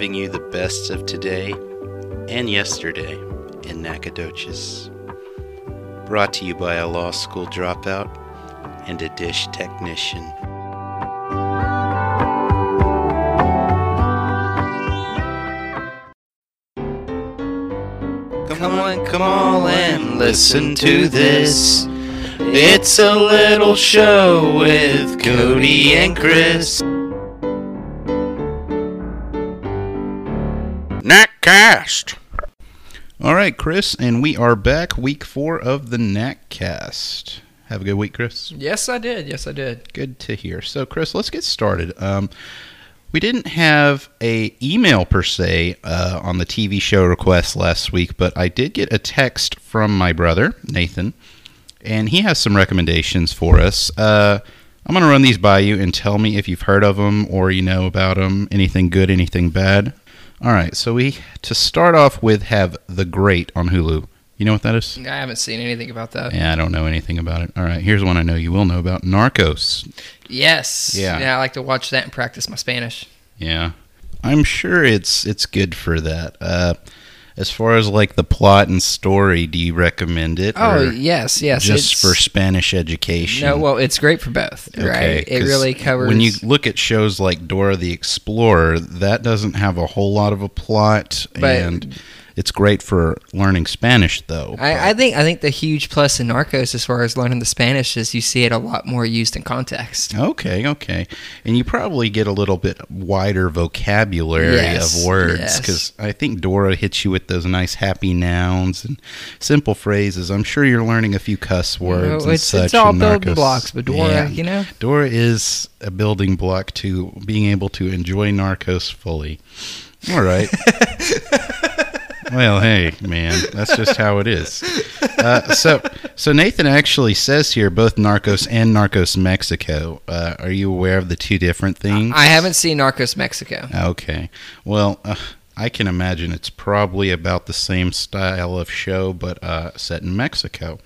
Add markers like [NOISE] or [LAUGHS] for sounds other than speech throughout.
giving you the best of today and yesterday in Nacogdoches. Brought to you by a law school dropout and a dish technician. Come on, come on and listen to this. It's a little show with Cody and Chris. Knackcast. All right, Chris, and we are back, week four of the Knackcast. Have a good week, Chris. Yes, I did. Yes, I did. Good to hear. So, Chris, let's get started. Um, we didn't have a email per se uh, on the TV show request last week, but I did get a text from my brother Nathan, and he has some recommendations for us. Uh, I'm going to run these by you and tell me if you've heard of them or you know about them. Anything good, anything bad. All right. So we to start off with have The Great on Hulu. You know what that is? I haven't seen anything about that. Yeah, I don't know anything about it. All right, here's one I know you will know about Narcos. Yes. Yeah. Yeah, I like to watch that and practice my Spanish. Yeah, I'm sure it's it's good for that. Uh, as far as like the plot and story, do you recommend it? Oh yes, yes. just for Spanish education. No, well, it's great for both, right? it really covers. When you look at shows like Dora the Explorer, that doesn't have a whole lot of a plot, But- and it's great for learning Spanish, though. I, I think I think the huge plus in Narcos, as far as learning the Spanish, is you see it a lot more used in context. Okay, okay. And you probably get a little bit wider vocabulary Yes, of words yes. because I think Dora hits you with those nice happy nouns and simple phrases. I'm sure you're learning a few cuss You words know, and it's such. it's all building blocks, but Dora, Yeah. you know, Dora is a building block to being able to enjoy Narcos fully. All right. [LAUGHS] well, hey, man, that's just how it is. Uh, so, so Nathan actually says here both Narcos and Narcos Mexico. Uh, are you aware of the two different things? I haven't seen Narcos Mexico. Okay. Well, uh, I can imagine it's probably about the same style of show, but uh, set in Mexico.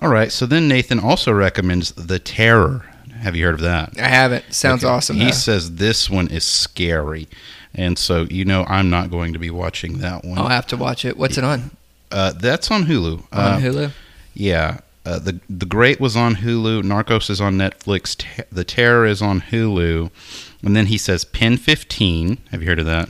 All right. So then Nathan also recommends The Terror. Have you heard of that? I haven't. Sounds Okay. awesome. He though. says this one is scary. And so, you know, I'm not going to be watching that one. I'll have to watch it. What's it on? Uh, that's on Hulu. On Uh, Hulu. yeah. Uh, the The Great was on Hulu. Narcos is on Netflix. The Terror is on Hulu. And then he says Pen 15. Have you heard of that?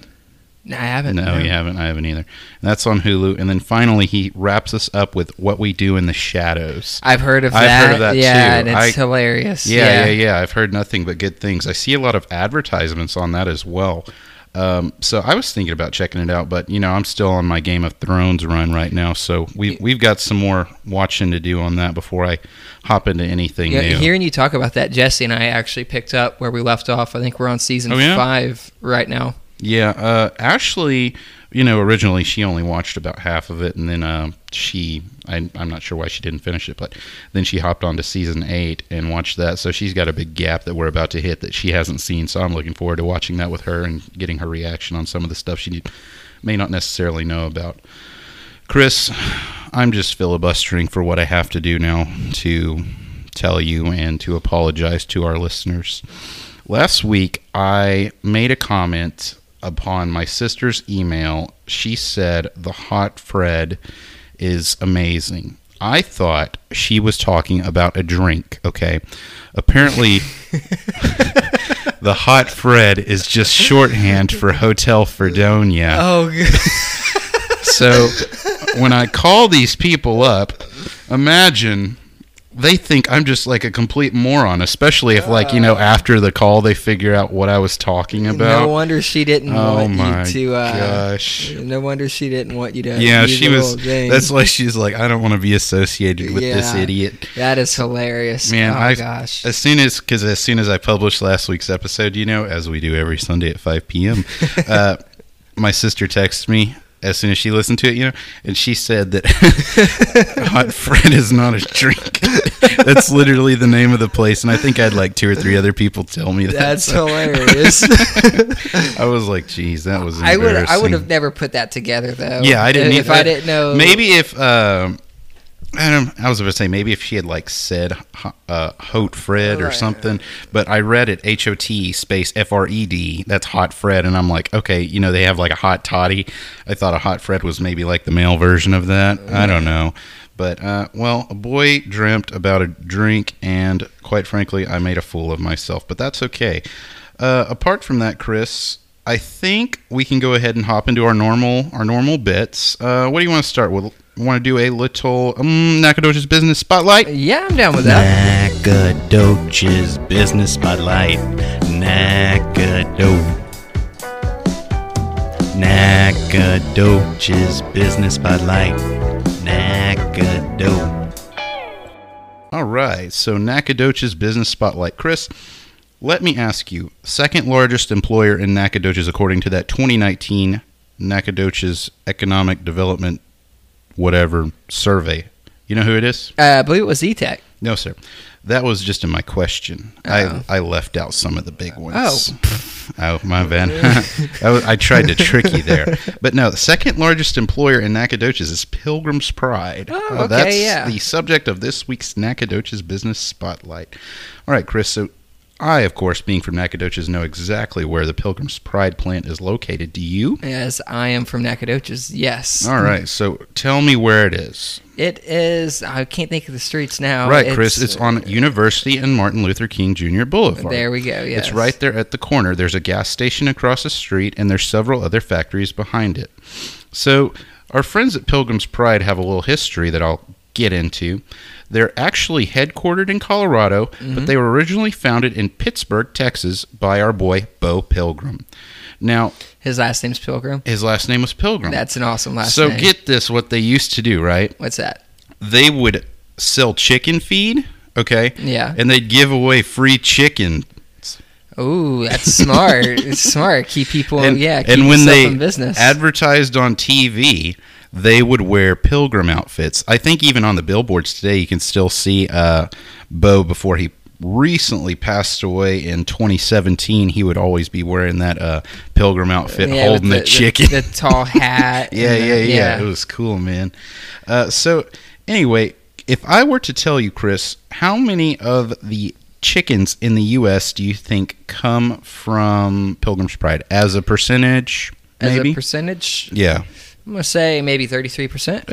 No, I haven't. No, you haven't. I haven't either. And that's on Hulu. And then finally, he wraps us up with What We Do in the Shadows. I've heard of that. I've heard of that, yeah, too. and it's I- hilarious. Yeah, yeah, yeah, I've heard nothing but good things. I see a lot of advertisements on that as well. Um, so I was thinking about checking it out, but you know, I'm still on my Game of Thrones run right now, so we we've got some more watching to do on that before I hop into anything Yeah, new. hearing you talk about that, Jesse and I actually picked up where we left off. I think we're on season Oh, yeah? five right now. Yeah, uh, Ashley, you know, originally she only watched about half of it, and then uh, she, I, I'm not sure why she didn't finish it, but then she hopped on to season eight and watched that. So she's got a big gap that we're about to hit that she hasn't seen. So I'm looking forward to watching that with her and getting her reaction on some of the stuff she may not necessarily know about. Chris, I'm just filibustering for what I have to do now to tell you and to apologize to our listeners. Last week, I made a comment upon my sister's email. She said the hot Fred is amazing. I thought she was talking about a drink, okay? Apparently, [LAUGHS] the hot Fred is just shorthand for Hotel Fredonia. Oh, So when I call these people up, imagine they think I'm just like a complete moron, especially if like, you know, after the call they figure out what I was talking about. no wonder she didn't oh want my you to. Uh, gosh. No wonder she didn't want you to. Yeah, use she the was thing. that's why she's like I don't want to be associated with this Yeah. idiot. that is hilarious. Man, oh I gosh. as soon as because as soon as I published last week's episode, you know, as we do every Sunday at 5 p.m., [LAUGHS] uh, my sister texts me as soon as she listened to it, you know, and she said that [LAUGHS] Hot Fred is not a drink. [LAUGHS] That's literally the name of the place, and I think I had like two or three other people tell me that. That's so hilarious. [LAUGHS] I was like, "Geez, that was." I would. I would have never put that together though. Yeah, I didn't. If either. I didn't know. Maybe if um, I don't. I was going to say maybe if she had like said uh, Hot Fred or Right. something, but I read it H O T space F R E D. That's Hot Fred, and I'm like, okay, you know they have like a hot toddy. I thought a Hot Fred was maybe like the male version of that. I don't know, but uh, well, a boy dreamt about a drink, and quite frankly, I made a fool of myself. But that's okay. Uh, apart from that, Chris. I think we can go ahead and hop into our normal our normal bits. Uh, what do you want to start with? Want to do a little um, Nacogdoches business spotlight? Yeah, I'm down with that. Nacogdoches Business Spotlight. Nacogdoches. Nacogdoches Business Spotlight. Nacogdoches. All right, so Nacogdoches business spotlight. Chris, let me ask you, second largest employer in Nacogdoches according to that 2019 Nacogdoches Economic Development whatever survey. You know who it is? Uh, I believe it was E-Tech. No, sir. That was just in my question. Oh. I I left out some of the big ones. Oh, [LAUGHS] oh my bad. [LAUGHS] I, I tried to trick you there. But no, the second largest employer in Nacogdoches is Pilgrim's Pride. Oh, Uh, okay, that's yeah. the subject of this week's Nacogdoches Business Spotlight. All right, Chris. So I, of course, being from Nacogdoches, know exactly where the Pilgrim's Pride plant is located. Do you? As I am from Nacogdoches, yes. All right. So tell me where it is. It is. I can't think of the streets now. right, Chris. It's on University and Martin Luther King Jr. Boulevard. There we go. Yes. It's right there at the corner. There's a gas station across the street, and there's several other factories behind it. So, our friends at Pilgrim's Pride have a little history that I'll get into. They're actually headquartered in Colorado, Mm-hmm. but they were originally founded in Pittsburgh, Texas, by our boy Bo Pilgrim. Now, His last name's Pilgrim. his last name was Pilgrim. That's an awesome last so name. So get this: what they used to do, right? What's that? They would sell chicken feed, okay, Yeah. and they'd give away free chicken Oh, that's smart. [LAUGHS] it's smart. Keep people. and, yeah. And when they in business. advertised on TV, they would wear pilgrim outfits. I think even on the billboards today, you can still see uh, Bo before he recently passed away in 2017. He would always be wearing that uh, pilgrim outfit, Yeah, holding with the, chicken. the, tall [LAUGHS] hat. yeah, the- yeah, yeah, It was cool, man. Uh, so anyway, if I were to tell you, Chris, how many of the chickens in the U.S. do you think come from Pilgrim's Pride as a percentage? As Maybe. a percentage, yeah. I'm gonna say maybe 33 percent.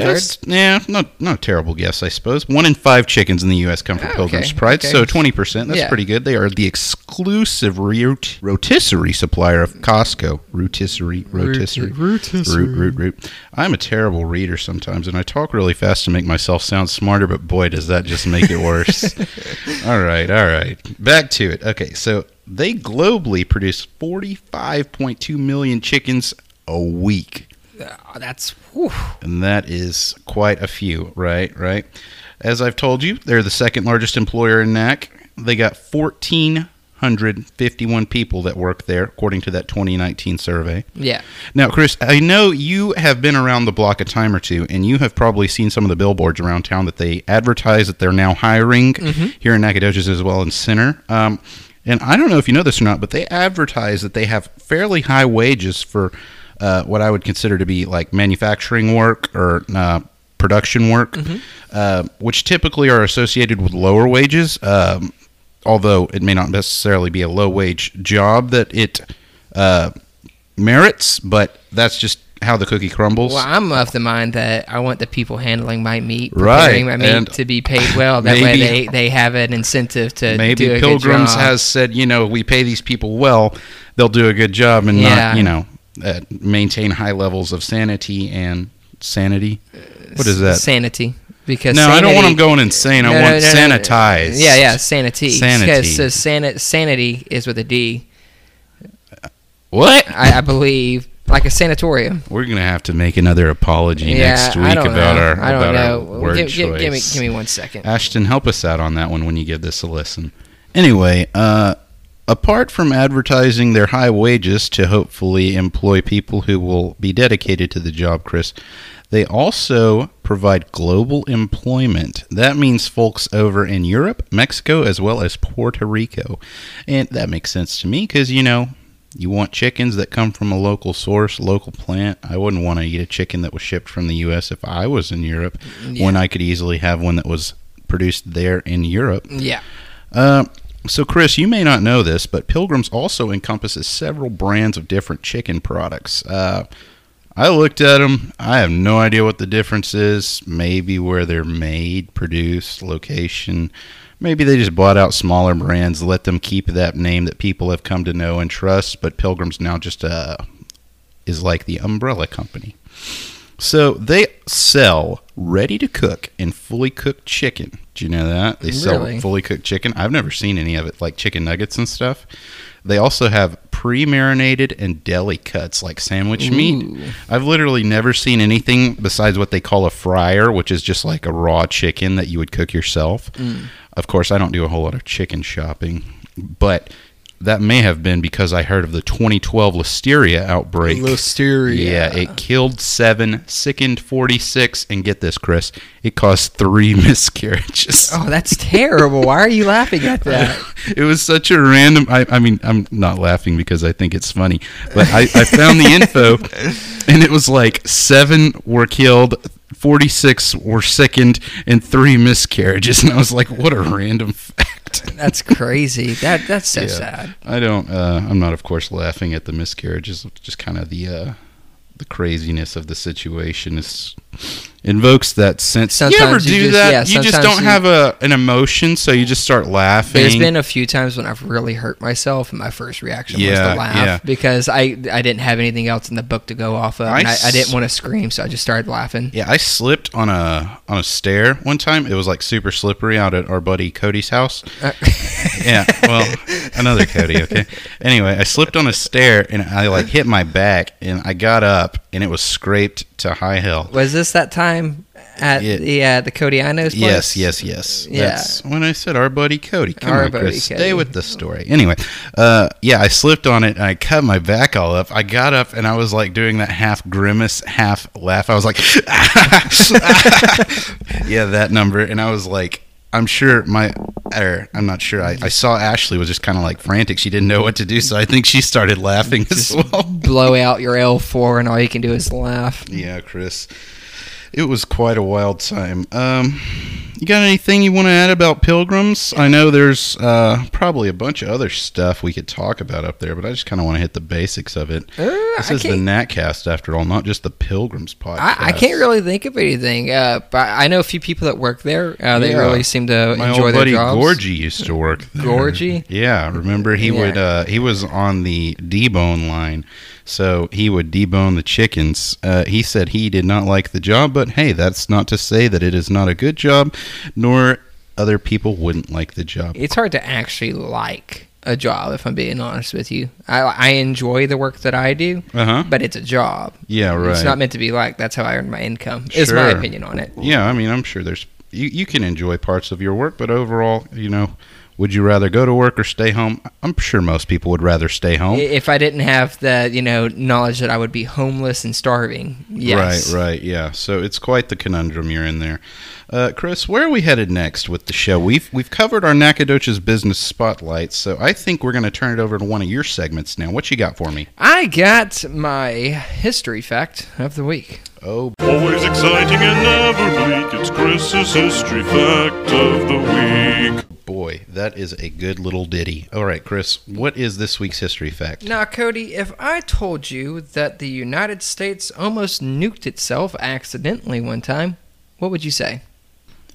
Yeah, not not a terrible guess, I suppose. One in five chickens in the U.S. come from Ah, Pilgrim's Pride, okay. so twenty percent. That's Yeah. pretty good. They are the exclusive rot- rotisserie supplier of Costco. Rotisserie, rotisserie, rotisserie. root, root, root. I'm a terrible reader sometimes, and I talk really fast to make myself sound smarter. But boy, does that just make it worse. [LAUGHS] all right, all right. Back to it. Okay, so they globally produce 45.2 million chickens a week. Oh, that's whew. And that is quite a few, right? Right. As I've told you, they're the second largest employer in NAC. They got 1,451 people that work there, according to that 2019 survey. yeah. Now, Chris, I know you have been around the block a time or two, and you have probably seen some of the billboards around town that they advertise that they're now hiring here in Nacogdoches as well in Center. Um, and I don't know if you know this or not, but they advertise that they have fairly high wages for uh, what I would consider to be like manufacturing work or uh, production work, uh, which typically are associated with lower wages. Um, although it may not necessarily be a low wage job that it uh, merits, but that's just how the cookie crumbles. Well, I'm of the mind that I want the people handling my meat, Right, preparing my meat and to be paid well. That way, they, they have an incentive to Maybe do a Pilgrims good job. has said, you know, we pay these people well, they'll do a good job and Yeah. not, you know, uh, maintain high levels of sanity and sanity. What is that? sanity. Because no, I don't want them going insane. I No, want no, no, sanitized. Yeah, yeah, sanity. Sanity. Because So san- sanity is with a D. What? I, I believe, like a sanatorium. We're gonna have to make another apology yeah, next week about know. our I don't about know. our word give, choice. give, give me, give me one second. Ashton, help us out on that one when you give this a listen. Anyway, uh, apart from advertising their high wages to hopefully employ people who will be dedicated to the job, Chris, they also provide global employment. That means folks over in Europe, Mexico, as well as Puerto Rico. And that makes sense to me because, you know, You want chickens that come from a local source, local plant. I wouldn't want to eat a chicken that was shipped from the U.S. if I was in Europe, Yeah. when I could easily have one that was produced there in Europe. Yeah. Uh, so, Chris, you may not know this, but Pilgrims also encompasses several brands of different chicken products. Uh, I looked at them. I have no idea what the difference is. Maybe where they're made, produced, location. Maybe they just bought out smaller brands, let them keep that name that people have come to know and trust. But Pilgrims now just uh, is like the umbrella company. So they sell ready to cook and fully cooked chicken. Do you know that? They sell Really? fully cooked chicken. I've never seen any of it, like chicken nuggets and stuff. They also have pre marinated and deli cuts, like sandwich meat. I've literally never seen anything besides what they call a fryer, which is just like a raw chicken that you would cook yourself. Mm. Of course, I don't do a whole lot of chicken shopping, but that may have been because I heard of the 2012 listeria outbreak. Listeria. Yeah, it killed seven, sickened 46, and get this, Chris, it caused three [LAUGHS] miscarriages. Oh, that's terrible. Why are you laughing at that? [LAUGHS] it was such a random. I, I mean, I'm not laughing because I think it's funny, but I, I found the info, and it was like seven were killed, 46 were sickened, and three miscarriages. [LAUGHS] And I was like, what a random fact. That's crazy. That that's so Yeah. sad. I don't. Uh, I'm not, of course, laughing at the miscarriages. Just kind of the uh, the craziness of the situation is invokes that sense. you ever Sometimes you do just- that? yeah, you just don't you- have a an emotion, so you just start laughing. There's been a few times when I've really hurt myself, and my first reaction was to laugh yeah. because I I didn't have anything else in the book to go off of, I and I, I didn't want to scream, so I just started laughing. Yeah, I slipped on a on a stair one time. It was like super slippery out at our buddy Cody's house. Uh, [LAUGHS] Yeah, well, another Cody. Okay. Anyway, I slipped on a stair and I like hit my back and I got up and it was scraped to high hell. was this that time at Yeah. the uh, the Cody Inos place? Yes, yes, yes. Yeah. That's when I said our buddy Cody. Come Our on, buddy Chris. Cody. Stay with the story. Anyway, uh, yeah, I slipped on it and I cut my back all up. I got up and I was like doing that half grimace, half laugh. I was like, [LAUGHS] yeah, that number. And I was like, I'm sure my, or I'm not sure. I, I saw Ashley was just kind of like frantic. She didn't know what to do. So I think she started laughing as well. Blow out your L4, and all you can do is laugh. Yeah, Chris. It was quite a wild time. Um, you got anything you want to add about pilgrims? I know there's uh, probably a bunch of other stuff we could talk about up there, but I just kind of want to hit the basics of it. Uh, This I is the Knackcast, after all, not just the Pilgrims podcast. I, I can't really think of anything, uh, but I know a few people that work there. Uh, they Yeah. really seem to My enjoy old their buddy jobs. Gorgie used to work there. Gorgie? Yeah, remember he Yeah. would uh, he was on the debone line, so he would debone the chickens. Uh, he said he did not like the job, but hey, that's not to say that it is not a good job, nor other people wouldn't like the job. It's hard to actually like a job, if I'm being honest with you. I, I enjoy the work that I do, Uh huh. but it's a job. Yeah, right. It's not meant to be like. That's how I earn my income. Is my opinion on it. yeah, I mean, I'm sure there's you, you can enjoy parts of your work, but overall, you know, would you rather go to work or stay home? I'm sure most people would rather stay home. If I didn't have the you know knowledge that I would be homeless and starving, yes, Right, right, yeah. So it's quite the conundrum you're in there. Uh, Chris, where are we headed next with the show? We've we've covered our Nacogdoches business spotlight, so I think we're going to turn it over to one of your segments now. What you got for me? I got my history fact of the week. Oh, Always exciting and never bleak. It's Chris's history fact of the week. Boy, that is a good little ditty. All right, Chris, what is this week's history fact? Now, Cody, if I told you that the United States almost nuked itself accidentally one time, what would you say?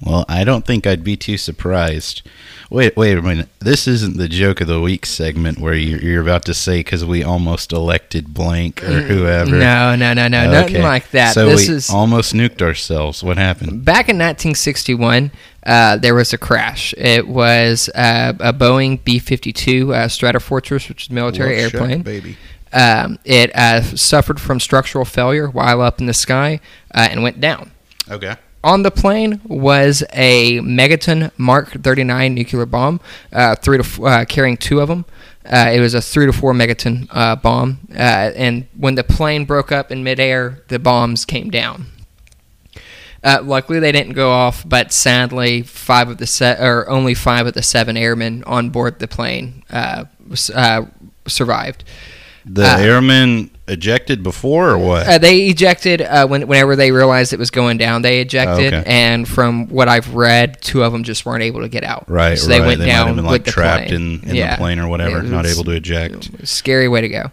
Well, I don't think I'd be too surprised. Wait, wait a minute. This isn't the joke of the week segment where you're, you're about to say because we almost elected blank or mm, whoever. No, no, no, no, nothing like that. So this we is almost nuked ourselves. What happened? back in 1961. Uh, there was a crash. It was uh, a Boeing B-52 uh, Stratofortress, which is a military Love airplane. baby. Um, it uh, suffered from structural failure while up in the sky uh, and went down. Okay. On the plane was a Megaton Mark 39 nuclear bomb, uh, three to uh, carrying two of them. Uh, it was a three to four megaton uh, bomb, uh, and when the plane broke up in midair, the bombs came down. Uh, luckily, they didn't go off, but sadly, five of the se- or only five of the seven airmen on board the plane uh, uh, survived. The Uh, airmen ejected before or what? Uh, they ejected uh, when, whenever they realized it was going down. They ejected, Oh, okay. and from what I've read, two of them just weren't able to get out. right, so they right. went they down been with the trapped plane. in, in Yeah. the plane or whatever, not able to eject. Scary way to go.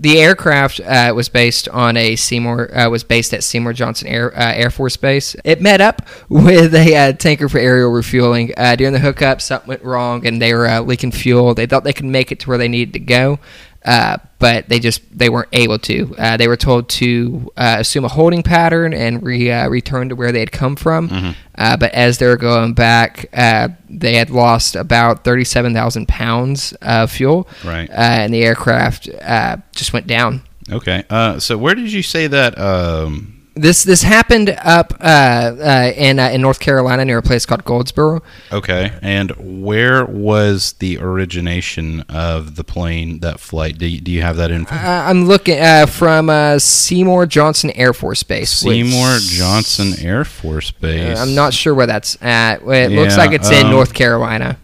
The aircraft uh, was based on a Seymour uh, was based at Seymour Johnson Air uh, Air Force Base. It met up [LAUGHS] with a uh, tanker for aerial refueling. Uh, during the hookup, something went wrong, and they were uh, leaking fuel. They thought they could make it to where they needed to go, uh, but they just they weren't able to. Uh, they were told to uh, assume a holding pattern and re, uh, return to where they had come from. Uh, but as they were going back, uh, they had lost about thirty-seven thousand pounds of fuel Right. uh, and the aircraft uh, just went down. Okay. Uh, so where did you say that? Um, This this happened up uh, uh, in uh, in North Carolina near a place called Goldsboro. okay. And where was the origination of the plane, that flight? Do you, do you have that info? Uh, I'm looking uh, from uh, Seymour Johnson Air Force Base. which- Seymour Johnson Air Force Base. I'm not sure where that's at. It looks like it's in um, North Carolina.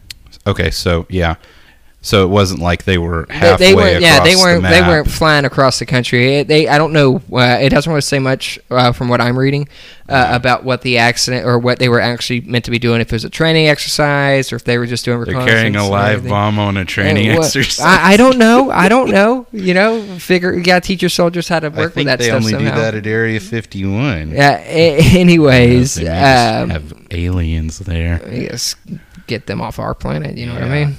Okay, so yeah, so it wasn't like they were They, halfway they weren't. Yeah, they weren't. the They weren't flying across the country. It, they. I don't know. Uh, it doesn't really say much uh, from what I'm reading uh, about what the accident or what they were actually meant to be doing. If it was a training exercise or if they were just doing. They're carrying a live bomb on a training what- exercise. I, I don't know. I [LAUGHS] don't know. You know, figure you gotta teach your soldiers how to work with think that they stuff only somehow. do that at Area 51. yeah. a- anyways, They may just um, have aliens there. yes, get them off our planet. You know what I mean?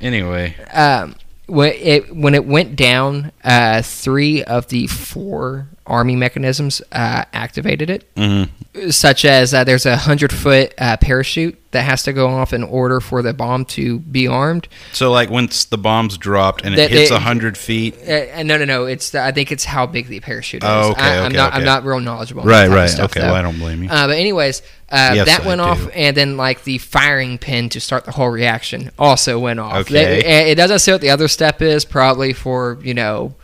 Anyway, Um, when it when it went down, uh, three of the four arming mechanisms uh, activated it. mhm. such as uh, there's a hundred foot uh, parachute that has to go off in order for the bomb to be armed. so like once the bomb's dropped and it hits a hundred feet, Uh, and no, no, no. It's the, I think it's how big the parachute is. Oh, okay, I, I'm okay, not. I'm not real knowledgeable. right, that right, stuff, okay. Well, I don't blame you. Uh, but anyways, uh, Yes, that I went do. off, and then like the firing pin to start the whole reaction also went off. Okay. It doesn't say what the other step is, probably for you know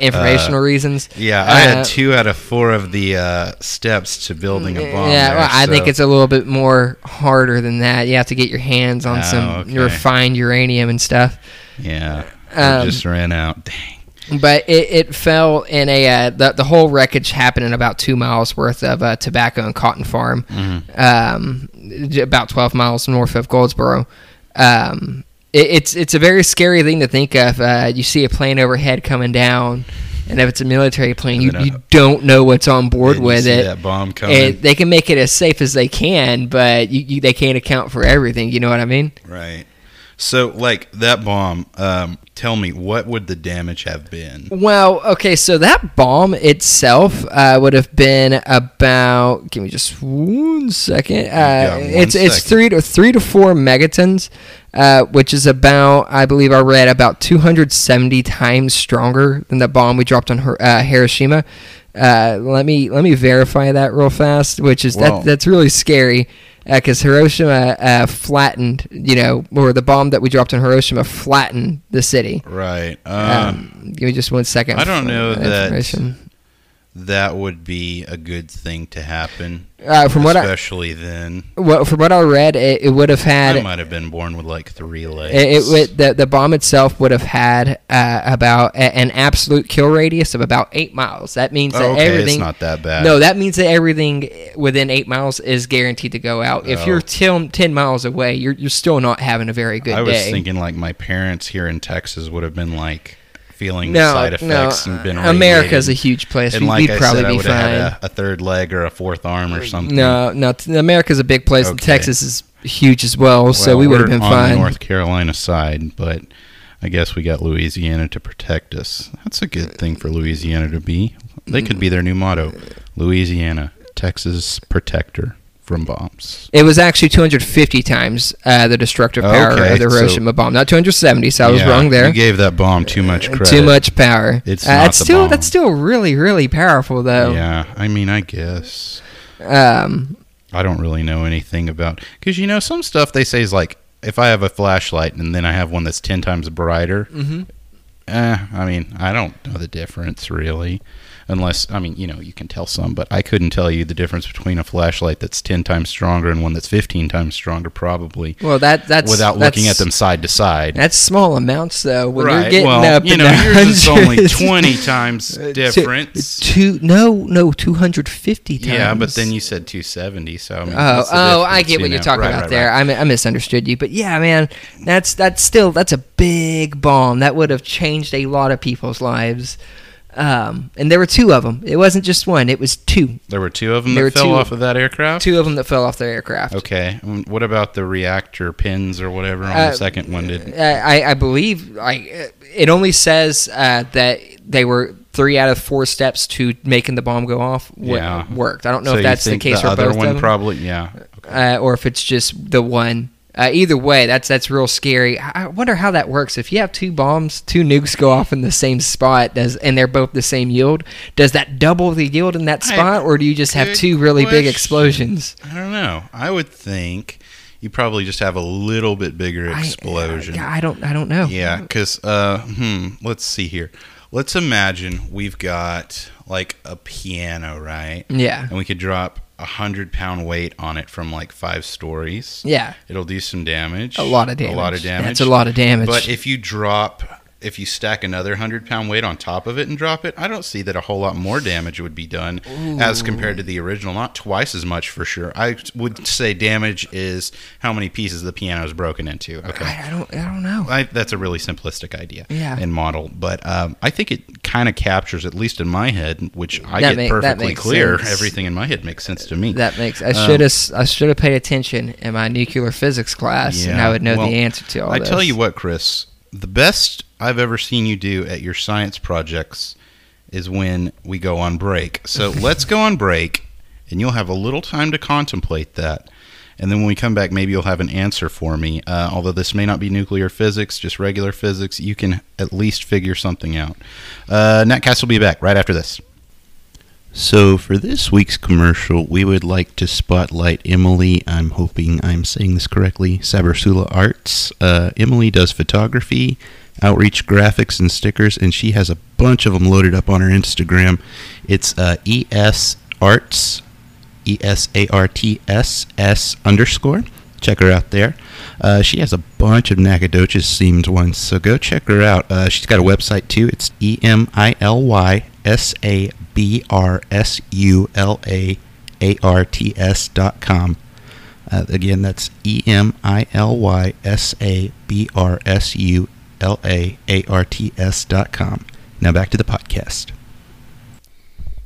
informational reasons. yeah, I uh, had two out of four of the uh, steps to building a bomb. Yeah, there, well, I think it's a little bit more harder than that. You have to get your hands on Oh, some okay. refined uranium and stuff. yeah. Um, it just ran out. Dang. But it, it fell in a uh, the the whole wreckage happened in about two miles worth of uh, tobacco and cotton farm, Mm-hmm. um, about twelve miles north of Goldsboro. Um, it, it's it's a very scary thing to think of. Uh, you see a plane overhead coming down, and if it's a military plane, you, And you don't know what's on board with see it. That bomb coming. It, they can make it as safe as they can, but you, you, they can't account for everything. You know what I mean? Right. So, like that bomb, um, tell me what would the damage have been? Well, okay, so that bomb itself uh, would have been about. Give me just one second. Uh, one it's it's three to three to four megatons, uh, which is about I believe I read about 270 times stronger than the bomb we dropped on Hi- uh, Hiroshima. Uh, let me let me verify that real fast, which is that that's really scary because Hiroshima uh, flattened, you know, or the bomb that we dropped on Hiroshima flattened the city. Right. Um, Um, give me just one second. I don't know that. That would be a good thing to happen, Uh, from what I especially then. well, from what I read, it, it would have had I might have been born with like three legs. it, it would the, the bomb itself would have had uh, about a, an absolute kill radius of about eight miles. That means Oh, that okay, everything. it's not that bad. no, that means that everything within eight miles is guaranteed to go out. If Oh. you're ten, 10 miles away, you're, you're still not having a very good I was day. thinking like my parents here in Texas would have been like feeling no, side effects no, and been America's a radiated. huge place. and We, like would I probably said, I be would fine. have had a, a third leg or a fourth arm or something. No, no, t- America's a big place. and Okay. Texas is huge as well, so we would have been on fine. the North Carolina side, but I guess we got Louisiana to protect us. That's a good thing for Louisiana to be. They could be their new motto: Louisiana, Texas protector from bombs. It was actually 250 times uh, the destructive power Okay, of the so- Hiroshima bomb. Not 270, so I was Yeah, wrong there. You gave that bomb too much credit. Too much power. It's uh, not still bomb. that's still really really powerful though. Yeah, I mean, I guess Um, I don't really know anything about because you know some stuff they say is like if I have a flashlight and then I have one that's ten times brighter. mhm. Eh, I mean, I don't know the difference really. Unless I mean, you know, you can tell some, but I couldn't tell you the difference between a flashlight that's 10 times stronger and one that's 15 times stronger probably Well, that that's without looking at them side to side. That's small amounts, though. When you're right. getting well, up you know, yours is [LAUGHS] only 20 times [LAUGHS] Uh, two- difference. Two, no, no, two hundred fifty times. Yeah, but then you said 270, so I mean, Oh, oh, I difference, get you what you're talking Right, about right, there. I, I misunderstood you, but yeah, man, that's that's still that's a big bomb. That would have changed a lot of people's lives. Um, and there were two of them. It wasn't just one. It was two. There were two of them There that were fell two- off of that aircraft. Two of them that fell off their aircraft. Okay. What about the reactor pins or whatever on Uh, the second one? Did Uh, I, I believe I, it only says uh, that they were three out of four steps to making the bomb go off Yeah. worked. I don't know so if that's the case the for other both one of them, probably yeah. uh, or if it's just the one. Uh, either way, that's that's real scary. I I wonder how that works. If you have two bombs, two nukes go off in the same spot, does and they're both the same yield? Does that double the yield in that I- spot, or do you just have two really big explosions? I don't know. I would think you probably just have a little bit bigger I- explosion. I, I don't. I don't know. Yeah, because uh, hmm, let's see here. Let's imagine we've got like a piano, right? Yeah. And we could drop a hundred pound weight on it from like five stories. Yeah. It'll do some damage. A lot of damage. A lot of damage. That's a lot of damage. But if you drop, if you stack another hundred pound weight on top of it and drop it, I don't see that a whole lot more damage would be done as compared to the original. Not twice as much for sure. I would say damage is how many pieces the piano is broken into. Okay. I, I don't. I don't know. I, that's a really simplistic idea Yeah. and model, but um, I think it kind of captures, at least in my head, which I That get make- perfectly clear. sense. Everything in my head makes sense to me. That makes. I Um, should have. I should have paid attention in my nuclear physics class, and I would know well, the answer to all I this. tell you what, Chris, the best I've ever seen you do at your science projects is when we go on break. So [LAUGHS] let's go on break, and you'll have a little time to contemplate that. And then when we come back, maybe you'll have an answer for me. Uh, although this may not be nuclear physics, just regular physics, you can at least figure something out. Uh, Knackcast will be back right after this. So, for this week's commercial, we would like to spotlight Emily. I'm hoping I'm saying this correctly. Sabersula Arts. Uh, Emily does photography, outreach graphics, and stickers, and she has a bunch of them loaded up on her Instagram. It's uh, ES Arts, E S A R T S S underscore. Check her out there. Uh, she has a bunch of Nacogdoches themed ones, so go check her out. Uh, she's got a website too. It's E M I L Y S A B R S U L A A R T S dot com. Uh, again, that's E M I L Y S A B R S U L A A R T S dot com. Now back to the podcast.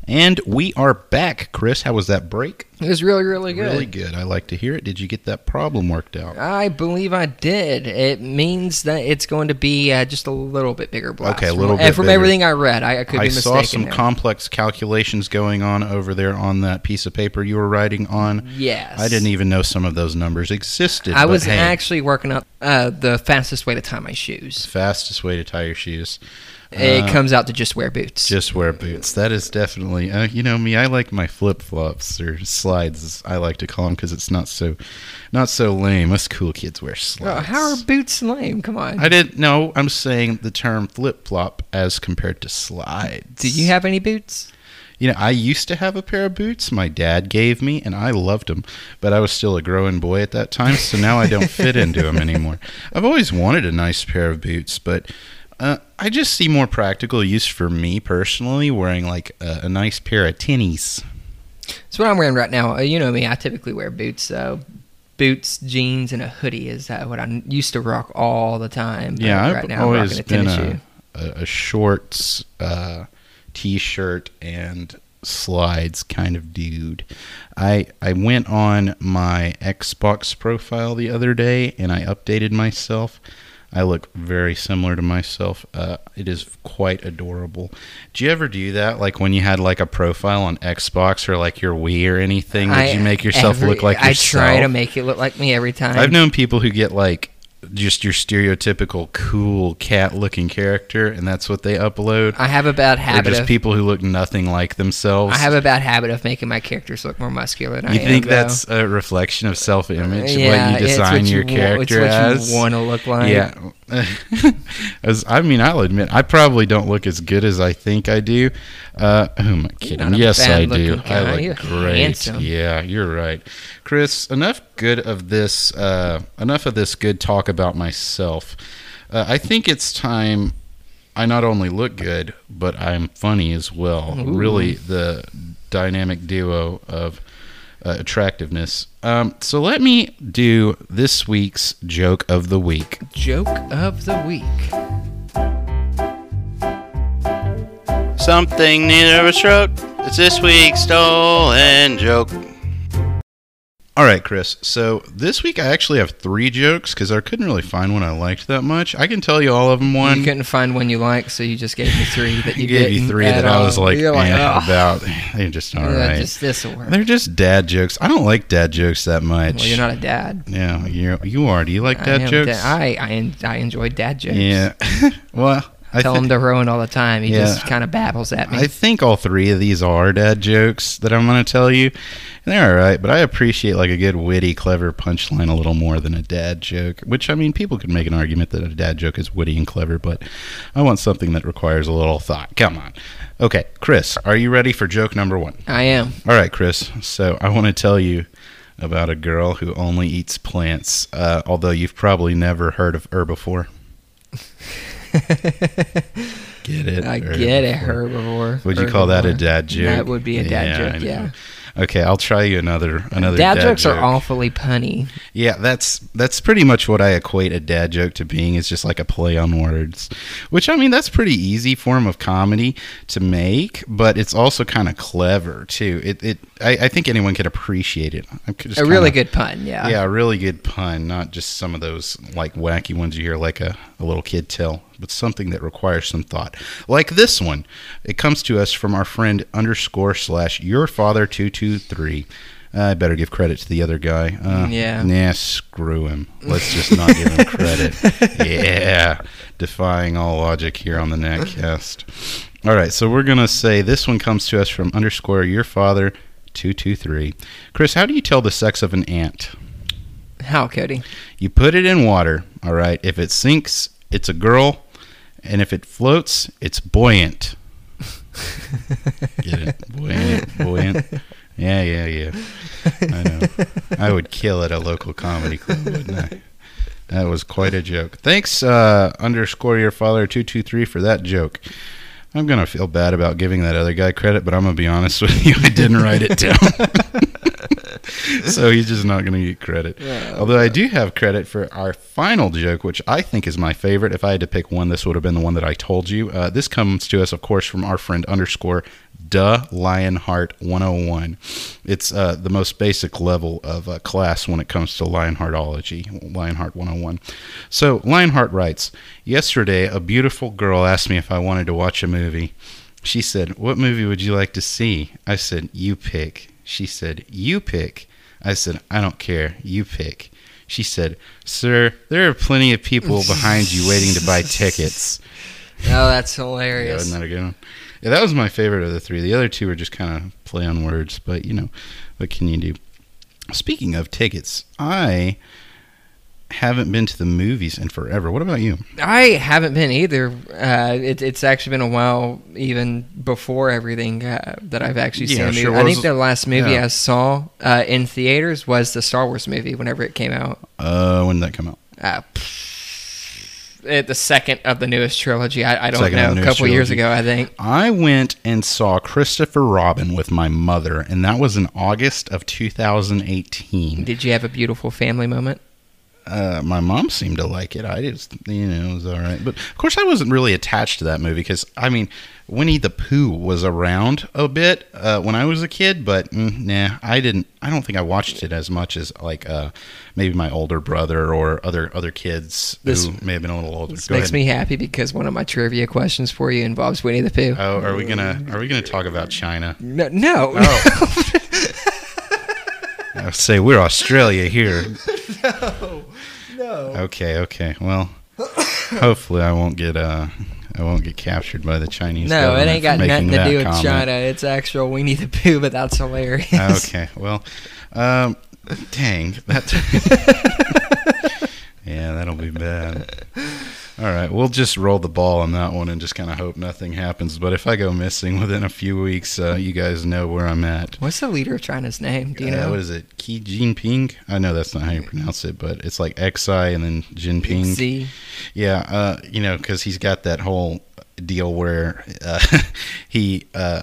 And we are back, Chris. How was that break? It was really, really good. Really good. I like to hear it. Did you get that problem worked out? I believe I did. It means that it's going to be uh, just a little bit bigger blast. Okay, a From- little uh, bit From bigger. everything I read, I, I could I be mistaken. I saw some there. complex calculations going on over there on that piece of paper you were writing on. Yes. I didn't even know some of those numbers existed. I was hey, actually working up uh, the fastest way to tie my shoes. fastest way to tie your shoes. It Uh, comes out to just wear boots. Just wear boots. That is definitely, uh, you know me. I like my flip flops or slides. as I like to call them because it's not so, not so lame. Us cool kids wear Oh, slides. how are boots lame? Come on. I didn't know. I'm saying the term flip flop as compared to slides. Do you have any boots? You know, I used to have a pair of boots my dad gave me, and I loved them, but I was still a growing boy at that time, so now I don't fit into them anymore. [LAUGHS] I've always wanted a nice pair of boots, but uh, I just see more practical use for me personally wearing like a, a nice pair of tinnies. That's what I'm wearing right now. Uh, you know me. I typically wear boots. So boots, jeans, and a hoodie is uh, what I used to rock all the time. But Yeah, I've right now I'm always rocking a been a, a, a shorts, uh, t-shirt, and slides kind of dude. I I went on my Xbox profile the other day and I updated myself. I look very similar to myself. Uh, it is quite adorable. Do you ever do that? Like when you had like a profile on Xbox or like your Wii or anything? Did I- you make yourself every- look like yourself? I try to make it look like me every time. I've known people who get like just your stereotypical cool cat looking character and that's what they upload. I have a bad Or habit just of. people who look nothing like themselves. I have a bad habit of making my characters look more muscular than you I am. think though. that's a reflection of self image? yeah, what you it's design what your you character it's what as? you want to look like. yeah. [LAUGHS] as I mean, I'll admit I probably don't look as good as I think I do. Uh, who am kidding? Yes, I do. guy. I look You're great. handsome. Yeah, you're right, Chris. Enough good of this. Uh, enough of this good talk about myself. Uh, I think it's time. I not only look good, but I'm funny as well. Ooh. Really, the dynamic duo of uh, attractiveness. Um, so let me do this week's joke of the week. Joke of the week. Something neither of us wrote. It's this week's stolen joke. All right, Chris. So this week I actually have three jokes because I couldn't really find one I liked that much. I can tell you all of them. One you couldn't find one you like, so you just gave me three that [LAUGHS] you gave you didn't three at that I was all. like, You're eh, "Ugh, about. They're just all yeah, right. Just this will work. They're just dad jokes. I don't like dad jokes that much. Well, you're not a dad. Yeah, you you are. Do you like dad am jokes? dad. I I, en- I enjoy dad jokes. yeah. [LAUGHS] well, I Tell thi- him to Rowan all the time. He Yeah. just kind of babbles at me. I think all three of these are dad jokes that I'm going to tell you. And they're all right, but I appreciate like a good, witty, clever punchline a little more than a dad joke. Which I mean, people could make an argument that a dad joke is witty and clever, but I want something that requires a little thought. Come on. Okay, Chris, are you ready for joke number one? I am. All right, Chris. So I want to tell you about a girl who only eats plants. Uh, although you've probably never heard of her before. [LAUGHS] [LAUGHS] Get it? I get it, Herbivore. Would you call that a dad joke? That would be a dad I joke. Yeah. Okay, I'll try you another another Dad, dad, jokes joke. are awfully punny. Yeah, that's that's pretty much what I equate a dad joke to being. Is just like a play on words, which I mean that's pretty easy form of comedy to make, but it's also kind of clever too. It it I, I think anyone could appreciate it. Could just A really kinda- good pun. Yeah. yeah, a really good pun, not just some of those like wacky ones you hear like a, a little kid tell, but something that requires some thought. Like this one. It comes to us from our friend underscore slash your father two two three. I better give credit to the other guy. Uh, Yeah. Nah, screw him. Let's just not give him credit. [LAUGHS] Yeah. Defying all logic here on the Knackcast. All right, so we're going to say this one comes to us from underscore your father 223. Chris, how do you tell the sex of an ant? How, Cody? You put it in water, all right? If it sinks, it's a girl, and if it floats, it's buoyant. Get it? [LAUGHS] Buoyant, buoyant. Yeah, yeah, yeah. I know. I would kill at a local comedy club, wouldn't I? That was quite a joke. Thanks, uh, underscore your father two two three for that joke. I'm gonna feel bad about giving that other guy credit, but I'm gonna be honest with you. I didn't write it down, [LAUGHS] [LAUGHS] so he's just not gonna get credit. Although I do have credit for our final joke, which I think is my favorite. If I had to pick one, this would have been the one that I told you. Uh, this comes to us, of course, from our friend underscore Duh Lionheart 101. It's uh, the most basic level of uh, class when it comes to Lionheartology, Lionheart 101. So Lionheart writes, Yesterday, a beautiful girl asked me if I wanted to watch a movie. She said, What movie would you like to see? I said, You pick. She said, You pick. I said, I don't care. You pick. She said, Sir, there are plenty of people behind you waiting to buy tickets. [LAUGHS] Oh, that's Yeah, hilarious. wasn't that a good one? Yeah, that was my favorite of the three. The other two were just kind of play on words, but you know, what can you do? Speaking of tickets, I haven't been to the movies in forever. What about you? I haven't been either. Uh, it, it's actually been a while, even before everything uh, that I've actually Yeah, seen. sure. I think the last movie Yeah. I saw uh, in theaters was the Star Wars movie. Whenever it came out, Uh, when did that come out? uh, it, the second of the newest trilogy. I, I don't Second know. A couple years ago, I think. I went and saw Christopher Robin with my mother, and that was in August of 2018. Did you have a beautiful family moment? Uh, my mom seemed to like it. I just, you know, it was all right. But of course, I wasn't really attached to that movie because, I mean, Winnie the Pooh was around a bit uh, when I was a kid, but mm, nah, I didn't. I don't think I watched it as much as like uh, maybe my older brother or other other kids This- who may have been a little older. This Go makes ahead. me happy because one of my trivia questions for you involves Winnie the Pooh. Oh, are we gonna are we gonna talk about China? no, no. Oh. [LAUGHS] I say we're Australia here. [LAUGHS] no, no. Okay, okay. Well, hopefully I won't get uh I won't get captured by the Chinese. No, it ain't got nothing to do with comment. China. It's actual Winnie the Pooh, but that's hilarious. Okay, well, um, dang that. [LAUGHS] [LAUGHS] yeah, that'll be bad. All right, we'll just roll the ball on that one and just kind of hope nothing happens. But if I go missing within a few weeks, uh, you guys know where I'm at. What's the leader of China's name? Do you Uh, know? what is it? Xi Jinping? I know that's not how you pronounce it, but it's like Xi and then Jinping. Z. Yeah, uh, you know, because he's got that whole deal where uh, [LAUGHS] he uh,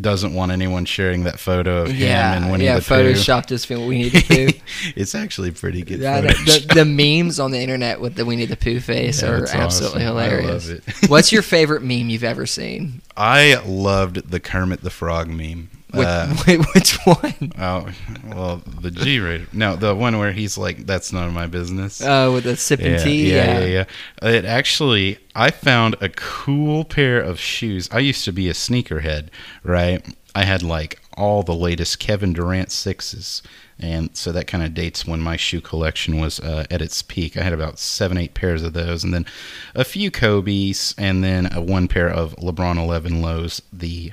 doesn't want anyone sharing that photo of him Yeah, and Winnie yeah. the Pooh. Yeah, photoshopped his film Winnie the Pooh. [LAUGHS] it's actually pretty good. Yeah, the, the, memes on the internet with the Winnie the Pooh face Yeah, are absolutely awesome. I hilarious. love it. What's your [LAUGHS] favorite meme you've ever seen? I loved the Kermit the Frog meme. Which, Uh, [LAUGHS] which one? oh, well, the G rated. No, the one where he's like, "That's none of my business." Oh, with the sipping yeah, tea. yeah, yeah, yeah. It actually, I found a cool pair of shoes. I used to be a sneakerhead, right? I had like all the latest Kevin Durant sixes, and so that kind of dates when my shoe collection was uh, at its peak. I had about seven, eight pairs of those, and then a few Kobe's, and then a one pair of LeBron 11 lows. The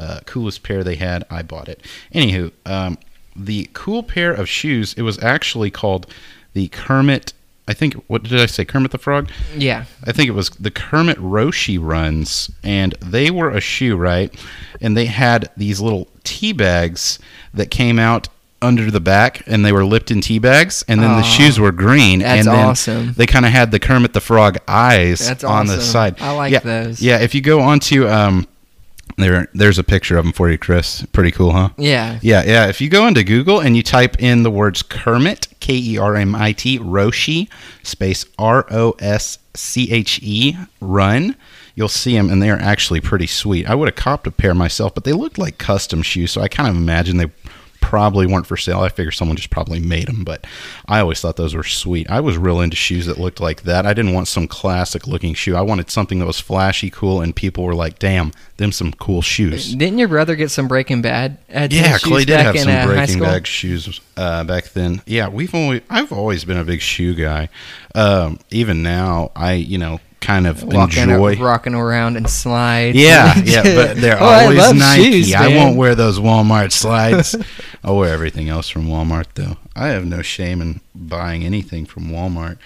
uh, coolest pair they had, I bought it. Anywho, um, the cool pair of shoes, it was actually called the Kermit. I think what did I say? Kermit the Frog. Yeah. I think it was the Kermit Roshe runs, and they were a shoe, right? And they had these little tea bags that came out under the back, and they were Lipton tea bags, and then the shoes were green. That's and then awesome. They kind of had the Kermit the Frog eyes That's on the side. I like yeah, those. Yeah, if you go onto um, there, there's a picture of them for you, Chris. Pretty cool, huh? Yeah. Yeah, yeah. If you go into Google and you type in the words Kermit, K E R M I T, Roshe, space R O S C H E, run, you'll see them, and they are actually pretty sweet. I would have copped a pair myself, but they looked like custom shoes, so I kind of imagine they probably weren't for sale. I figure someone just probably made them, but I always thought those were sweet. I was real into shoes that looked like that. I didn't want some classic looking shoe. I wanted something that was flashy, cool, and people were like, "Damn, them some cool shoes." Didn't your brother get some Breaking Bad? Uh, Yeah, Clay did have in, some uh, Breaking? Bad shoes uh, back then. Yeah, we've always I've always been a big shoe guy. Um, even now, I you know kind of Walking, enjoy. rocking around and slide. Yeah, yeah, [LAUGHS] but they're Oh, I always love Nike. shoes, I won't wear those Walmart slides. [LAUGHS] I'll wear everything else from Walmart, though. I have no shame in buying anything from Walmart.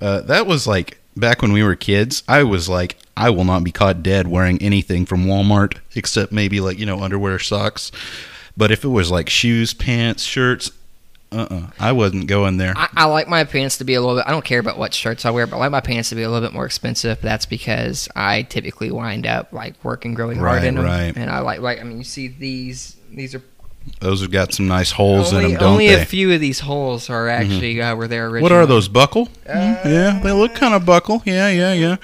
Uh, that was like back when we were kids. I was like, I will not be caught dead wearing anything from Walmart except maybe like you know underwear, socks. But if it was like shoes, pants, shirts, uh, uh I wasn't going there. I, I like my pants to be a little bit. I don't care about what shirts I wear, but I like my pants to be a little bit more expensive. That's because I typically wind up like working really hard Right, in them, right. and I like like. I mean, you see these. These are Those have got some nice holes only, in them, don't only they? Mm-hmm. a few of these holes are actually uh, were there originally. What are those, buckle? Mm, yeah, they look kind of buckle. Yeah, yeah, yeah.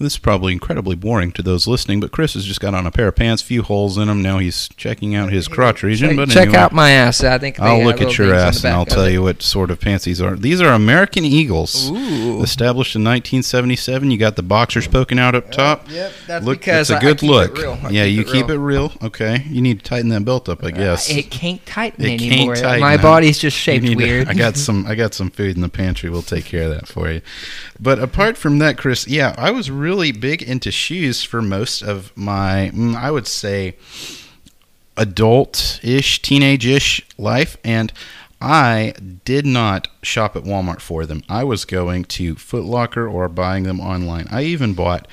This is probably incredibly boring to those listening, but Chris has just got on a pair of pants, few holes in them. Now he's checking out his crotch region. Check, but check anyway, out my ass. I think I'll look at your ass and I'll tell it. you what sort of pants these are. These are American Eagles, Ooh. established in 1977. You got the boxers poking out up top. Yep, that's Look, because it's a good look. yeah, keep you it keep it real. Okay, you need to tighten that belt up, I uh, guess. It can't tighten It can't anymore. tighten, my body's just shaped need to- weird. I got some. I got some food in the pantry. We'll take care of that for you. But apart from that, Chris, yeah, I was really big into shoes for most of my. mm, I would say adult-ish, teenage-ish life, and I did not shop at Walmart for them. I was going to Foot Locker or buying them online. I even bought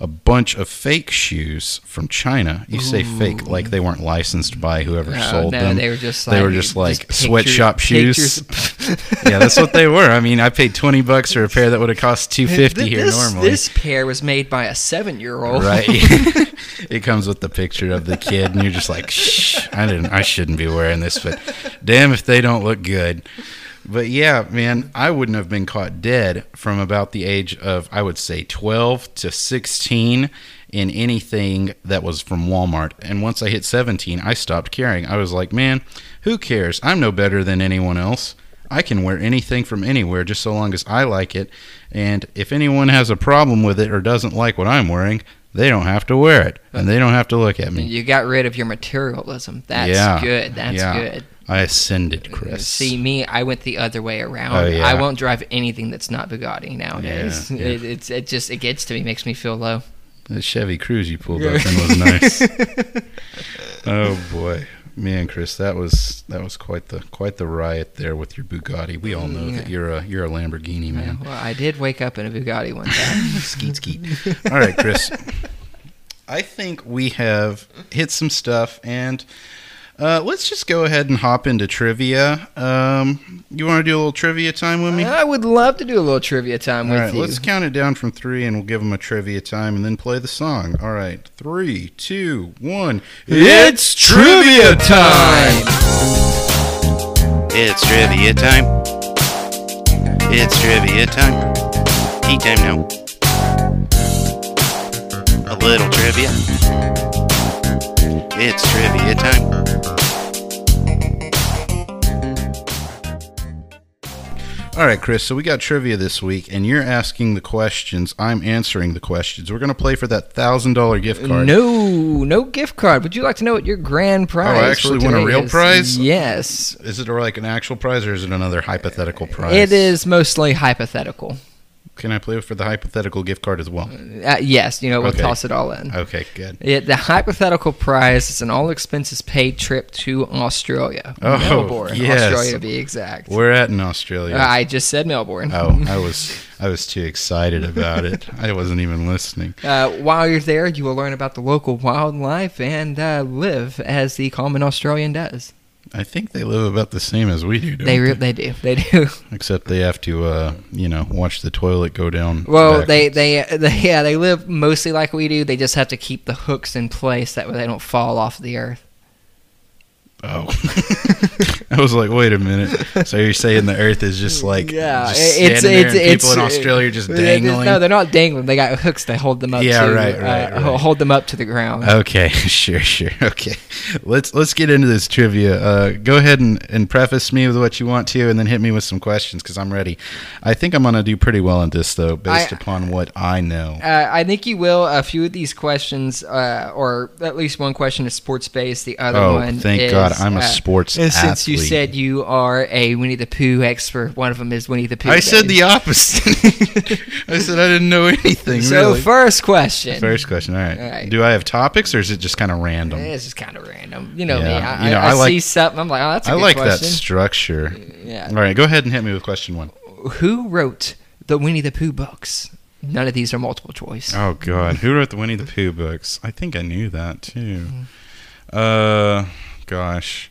a bunch of fake shoes from China. You say fake like they weren't licensed by whoever Oh, sold no, them. they were just They like were just like pictures- sweatshop shoes. [LAUGHS] yeah, that's what they were. I mean, I paid twenty bucks for a pair that would have cost two fifty here this, normally. This pair was made by a seven-year-old. Right. [LAUGHS] [LAUGHS] it comes with the picture of the kid, and you're just like, shh, I didn't, I shouldn't be wearing this, but damn if they don't look good. But yeah, man, I wouldn't have been caught dead from about the age of, I would say, 12 to 16 in anything that was from Walmart. And once I hit 17, I stopped caring. I was like, man, who cares? I'm no better than anyone else. I can wear anything from anywhere just so long as I like it. And if anyone has a problem with it or doesn't like what I'm wearing, they don't have to wear it and they don't have to look at me. You got rid of your materialism. That's Yeah, good. That's yeah. good. I ascended, uh, Chris. See me, I went the other way around. Oh, yeah. I won't drive anything that's not Bugatti nowadays. Yeah, yeah. It, it's it just it gets to me, makes me feel low. The Chevy Cruze you pulled up in was nice. [LAUGHS] oh boy. Man, Chris, that was that was quite the quite the riot there with your Bugatti. We all know that you're a you're a Lamborghini man. Uh, well, I did wake up in a Bugatti one time. [LAUGHS] skeet skeet. All right, Chris. [LAUGHS] I think we have hit some stuff, and uh, let's just go ahead and hop into trivia. Um, you want to do a little trivia time with me? I would love to do a little trivia time All with right, you. let's count it down from three, and we'll give them a trivia time, and then play the song. All right, three, two, one. It's trivia time! It's trivia time. It's trivia time. Tea time now. A little trivia. It's trivia time. All right, Chris. So we got trivia this week, and you're asking the questions. I'm answering the questions. We're gonna play for that thousand dollar gift card. No, no gift card. Would you like to know what your grand prize? Oh, I actually won a real is? prize? Yes, Is it like an actual prize, or is it another hypothetical prize? it is mostly hypothetical. Can I play for the hypothetical gift card as well? Uh, yes, you know we'll Okay. toss it all in. Okay, good. It, the hypothetical prize is an all expenses paid trip to Australia, Oh, Melbourne, yes. Australia to be exact. We're at in Australia. Uh, I just said Melbourne. oh, I [LAUGHS] was I was too excited about it. I wasn't even listening. Uh, while you're there, you will learn about the local wildlife and uh, live as the common Australian does. I think they live about the same as we do. Don't They they, re- they do they do. [LAUGHS] Except they have to, uh, you know, watch the toilet go down. Well, they, they they yeah they live mostly like we do. They just have to keep the hooks in place that way they don't fall off the earth. Oh, [LAUGHS] I was like, wait a minute. So you're saying the Earth is just like Yeah, just it's- there it's- people it's- in Australia are just dangling? No, they're not dangling. They got hooks that hold them up. Yeah, to, right, right, uh, right. Hold them up to the ground. Okay, [LAUGHS] sure, sure. Okay, let's let's get into this trivia. Uh, go ahead and, and preface me with what you want to, and then hit me with some questions because I'm ready. I think I'm gonna do pretty well at this though, based I- upon what I know. Uh, I think you will. A few of these questions, uh, or at least one question is sports based. The other Oh, one, thank is, God, I'm a uh, sports and since you said you are a Winnie the Pooh expert, one of them is Winnie the Pooh. I said the opposite. [LAUGHS] I said I didn't know anything. So really. first question. First question. All right. All right. Do I have topics or is it just kind of random? It's just kind of random. You know me. I, you know, I, I like- see something. I'm like, oh, that's a I like that structure. yeah. All right, go ahead and hit me with question one. Who wrote the Winnie the Pooh books? None of these are multiple choice. Oh God, who wrote the Winnie the Pooh books? I think I knew that too. Mm-hmm. Uh, gosh,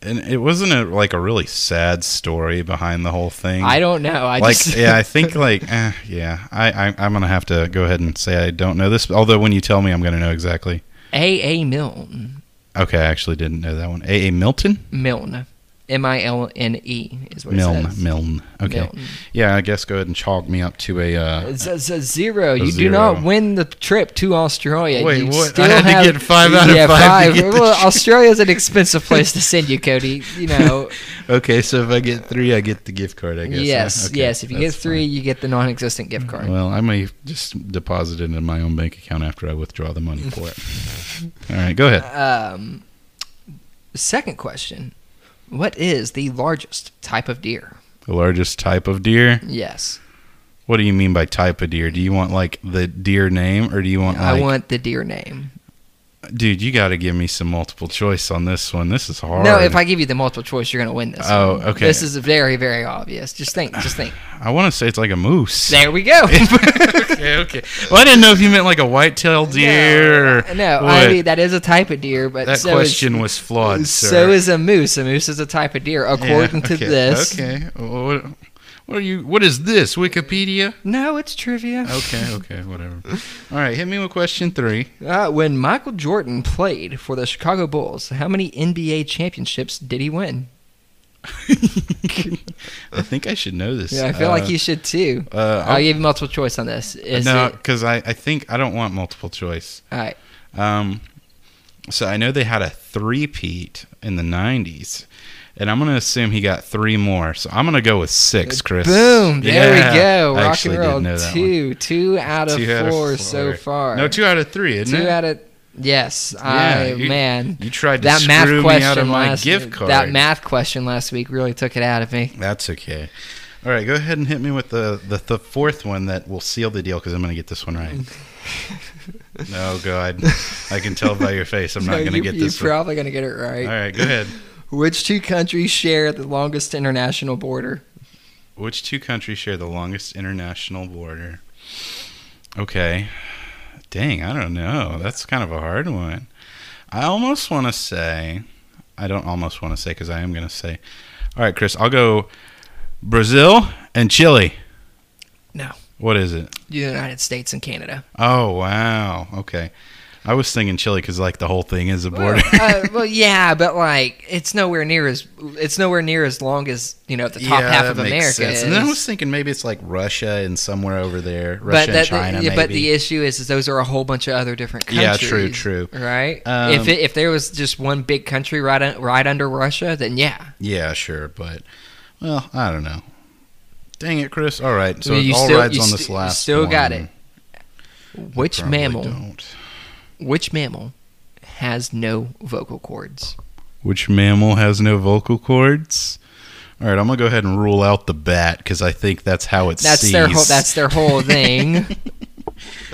and it wasn't a like a really sad story behind the whole thing. I don't know. I like just yeah, I think [LAUGHS] like eh, yeah, I, I I'm gonna have to go ahead and say I don't know this. Although when you tell me, I'm gonna know exactly. A. A. Milton. Okay, I actually didn't know that one. A. A. Milton. Milne. M I L N E is what it Milne. says. Milne. Okay. Milne. Yeah, I guess go ahead and chalk me up to a. Uh, It's a, it's a zero. you do not win the trip to Australia. Wait, you what? I Still had to have, get five out of yeah, five to get well. Australia's an expensive place to send you, Cody. You know. [LAUGHS] okay, so if I get three, I get the gift card. I guess. yes, Okay, yes. If you get three, fine. you get the non-existent gift card. Well, I may just deposit it in my own bank account after I withdraw the money for it. [LAUGHS] All right, go ahead. Um, second question: What is the largest type of deer? The largest type of deer. Yes, What do you mean by type of deer? Do you want like the deer name, or do you want like? I want the deer name. Dude, you got to give me some multiple choice on this one. This is hard. No, if I give you the multiple choice, you're gonna win this. Oh, one. okay. This is very, very obvious. Just think. Just think. [SIGHS] I want to say it's like a moose. There we go. [LAUGHS] [LAUGHS] okay, okay. Well, I didn't know if you meant like a white-tailed deer. No, uh, no. I mean that is a type of deer, but that so question is, was flawed, sir. so is a moose. A moose is a type of deer, Yeah, according to this. Okay. Well, What, are you? What is this? Wikipedia? No, it's trivia. Okay, [LAUGHS] okay, whatever. All right, hit me with question three. Uh, when Michael Jordan played for the Chicago Bulls, how many NBA championships did he win? [LAUGHS] I think I should know this. Yeah, I feel Uh, like you should too. Uh, I'll I'll- give you multiple choice on this. Is no, because I, I think I don't want multiple choice. All right. Um, so I know they had a three-peat in the '90s, and I'm gonna assume he got three more. So I'm gonna go with six, Chris. Boom! There Yeah, we go. I Rock actually and roll. did know that one. Two, two out of Two out of four so far. No, two out of three, isn't Two it? out of yes. Yeah, I you- man. You tried to That math screw me question out of my last gift card. that math question last week really took it out of me. That's okay. All right, go ahead and hit me with the, the, the fourth one that will seal the deal because I'm going to get this one right. no, [LAUGHS] oh, God, I can tell by your face. I'm not going to you- get You're this. one. probably gonna get it right. All right, go ahead. Which two countries share the longest international border? Which two countries share the longest international border? Okay. Dang, I don't know. That's kind of a hard one. I almost want to say, I don't almost want to say because I am going to say, all right, Chris, I'll go Brazil and Chile. No. What is it? The United States and Canada. Oh, wow. Okay. I was thinking Chile because, like, the whole thing is a border. Well, uh, [LAUGHS] well, yeah, but like it's nowhere near as it's nowhere near as long as you know the top half of America sense. And then I was thinking maybe it's like Russia and somewhere over there. Russia but that, and China, yeah, maybe. but the issue is, is those are a whole bunch of other different countries. Yeah, true, true. Right? Um, if it, if there was just one big country right un, right under Russia, then yeah. Yeah, sure, but well, I don't know. Dang it, Chris. All right, so you all still- rides on st- this you last. still got it. Which mammal? Don't. Which mammal has no vocal cords? Which mammal has no vocal cords? All right, I'm gonna go ahead and rule out the bat because I think that's how it That's sees. their whole. That's their whole [LAUGHS] thing.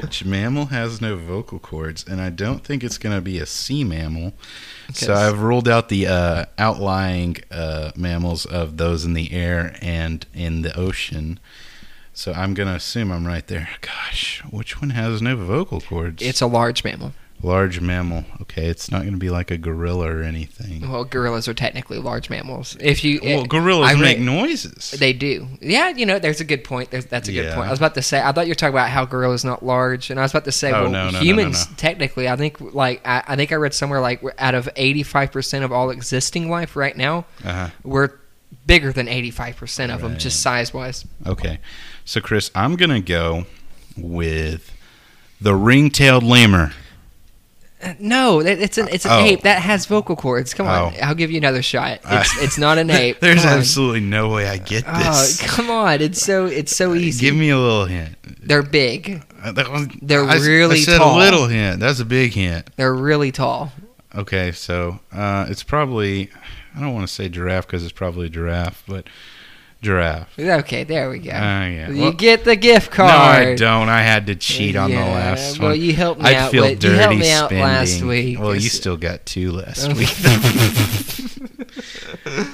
Which mammal has no vocal cords, and I don't think it's gonna be a sea mammal. So I've ruled out the uh, outlying uh, mammals of those in the air and in the ocean. So I'm gonna assume I'm right there. Gosh, which one has no vocal cords? it's a large mammal. large mammal. Okay, it's not gonna be like a gorilla or anything. Well, gorillas are technically large mammals. If you Well, eh, gorillas I make noises. They do. Yeah, you know, there's a good point. There's, that's a good Yeah. point. I was about to say, I thought you were talking about how gorillas not large, and I was about to say, Oh, well, no, no, humans no. technically, I think like I, I think I read somewhere like out of 85 percent of all existing life right now, Uh-huh. we're bigger than 85 percent of them, just size wise. Okay, so Chris, I'm gonna go with the ring-tailed lemur. Uh, No, it's an it's an Oh. ape that has vocal cords. Come on, Oh. I'll give you another shot. [LAUGHS] It's it's not an ape. [LAUGHS] There's absolutely no way I get Oh, this. come on! It's so it's so easy. Give me a little hint. They're big. Uh, was- They're I really I said tall. a little hint. That's a big hint. They're really tall. Okay, so uh, it's probably I don't want to say giraffe because it's probably a giraffe, but giraffe. Okay, there we go. Ah, yeah. You Well, get the gift card. No. I don't. I had to cheat on the Yeah, last well, one. you helped me I'd out. feel with, dirty you helped me out spending. last week. Well, you still got two last [LAUGHS] week. [LAUGHS]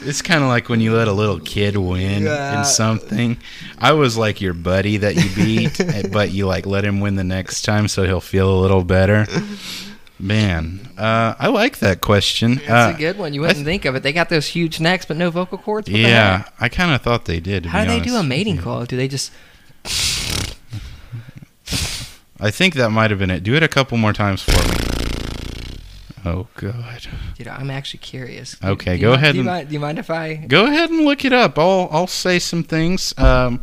it's kind of like when you let a little kid win Yeah. in something. I was like your buddy that you beat, [LAUGHS] but you like let him win the next time so he'll feel a little better. Man, uh, I like that question. That's Uh, a good one. You wouldn't think of it. They got those huge necks, but no vocal cords. Yeah. I kind of thought they did. How do they do a mating you. call? Do they just? I think that might have been it. Do it a couple more times for me. Oh God. Know, I'm actually curious. Okay, go mind- ahead Do you, and- mind, do you mind if I? Go ahead and look it up. I'll I'll say some things. Um,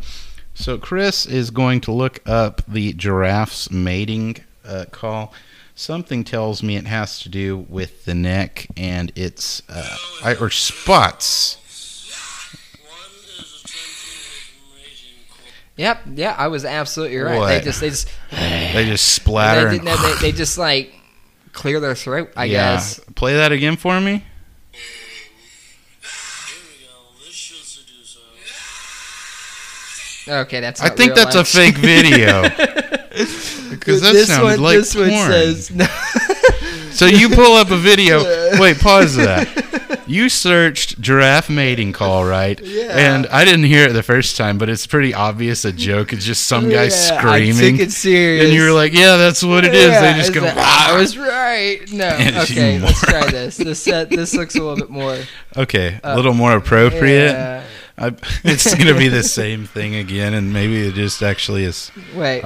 so Chris is going to look up the giraffe's mating uh, call. Something tells me it has to do with the neck and its uh, I, or spots. Yep. Yeah, I was absolutely right. They just, they just, [SIGHS] They just splatter. they, no, they, they just like clear their throat. I yeah. guess. Play that again for me. Here we go. This should seduce her. Okay, that's. I think real, that's a fake video. [LAUGHS] Because that this sounded one, like this one porn. says. No. [LAUGHS] So you pull up a video. [LAUGHS] Wait, pause that. You searched giraffe mating call, right? Yeah. And I didn't hear it the first time, but it's pretty obvious a joke. It's just some guy Yeah, screaming. I took it serious. and you were like, "Yeah, that's what it is." Yeah, they just it's go. like, I was right. No. And Okay, let's try this. This set. This looks a little bit more. Okay, a uh, little more appropriate. Yeah. I, [LAUGHS] it's gonna be the same thing again, and maybe it just actually is. Wait.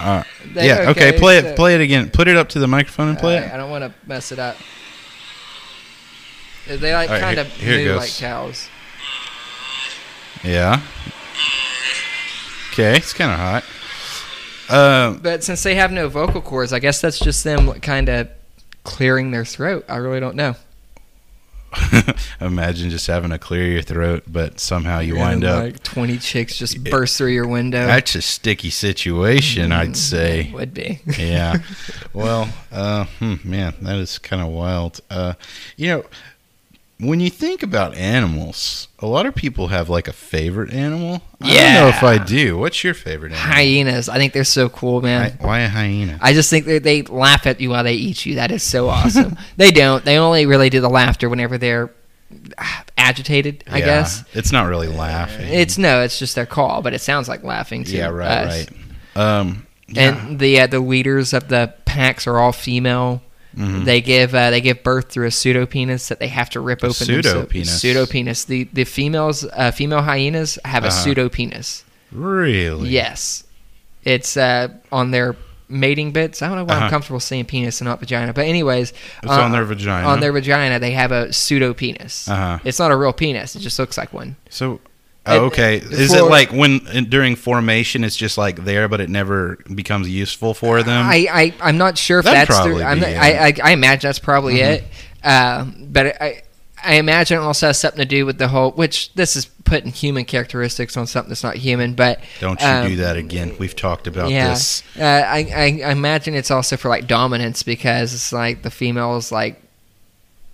Uh, They- yeah. Okay. Play so- it. Play it again. Put it up to the microphone and play Alright, it. I don't want to mess it up. They like Alright, kind of move like cows. Yeah. Okay, it's kind of hot. Uh, But since they have no vocal cords, I guess that's just them kind of clearing their throat. I really don't know. [LAUGHS] imagine just having to clear your throat, but somehow you wind up. like twenty chicks just burst through your window. That's a sticky situation, I'd say. Would be. [LAUGHS] Yeah. Well, uh, hmm, man, that is kind of wild. Uh, you know, when you think about animals, a lot of people have like a favorite animal. I don't Yeah. know if I do. What's your favorite animal? Hyenas. I think they're so cool, man. Hy- Why a hyena? I just think they, they laugh at you while they eat you. That is so awesome. [LAUGHS] they don't. They only really do the laughter whenever they're ah, agitated. I Yeah, guess it's not really laughing. it's no. It's just their call, but it sounds like laughing to yeah, right, us. right. Um, yeah. And the uh, the leaders of the packs are all female. Mhm. They give uh, they give birth through a pseudopenis that they have to rip A open. themselves. pseudopenis. Pseudopenis. The the females uh, female hyenas have a Uh-huh. pseudopenis. really? Yes, it's uh, on their mating bits. I don't know why Uh-huh. I'm comfortable saying penis and not vagina, but anyways, It's uh, on their vagina. on their vagina they have a pseudopenis. Uh-huh. It's not a real penis. It just looks like one. So, oh, okay. Is it like when during formation, it's just like there, but it never becomes useful for them? I, I I'm not sure if That'd that's probably the. I'm not. I, I I imagine that's probably Mhm. it. Uh, but I I imagine it also has something to do with the whole. Which this is putting human characteristics on something that's not human. But Don't you um, do that again. We've talked about yeah, this. Uh, I, I I imagine it's also for like dominance because it's like the female is like.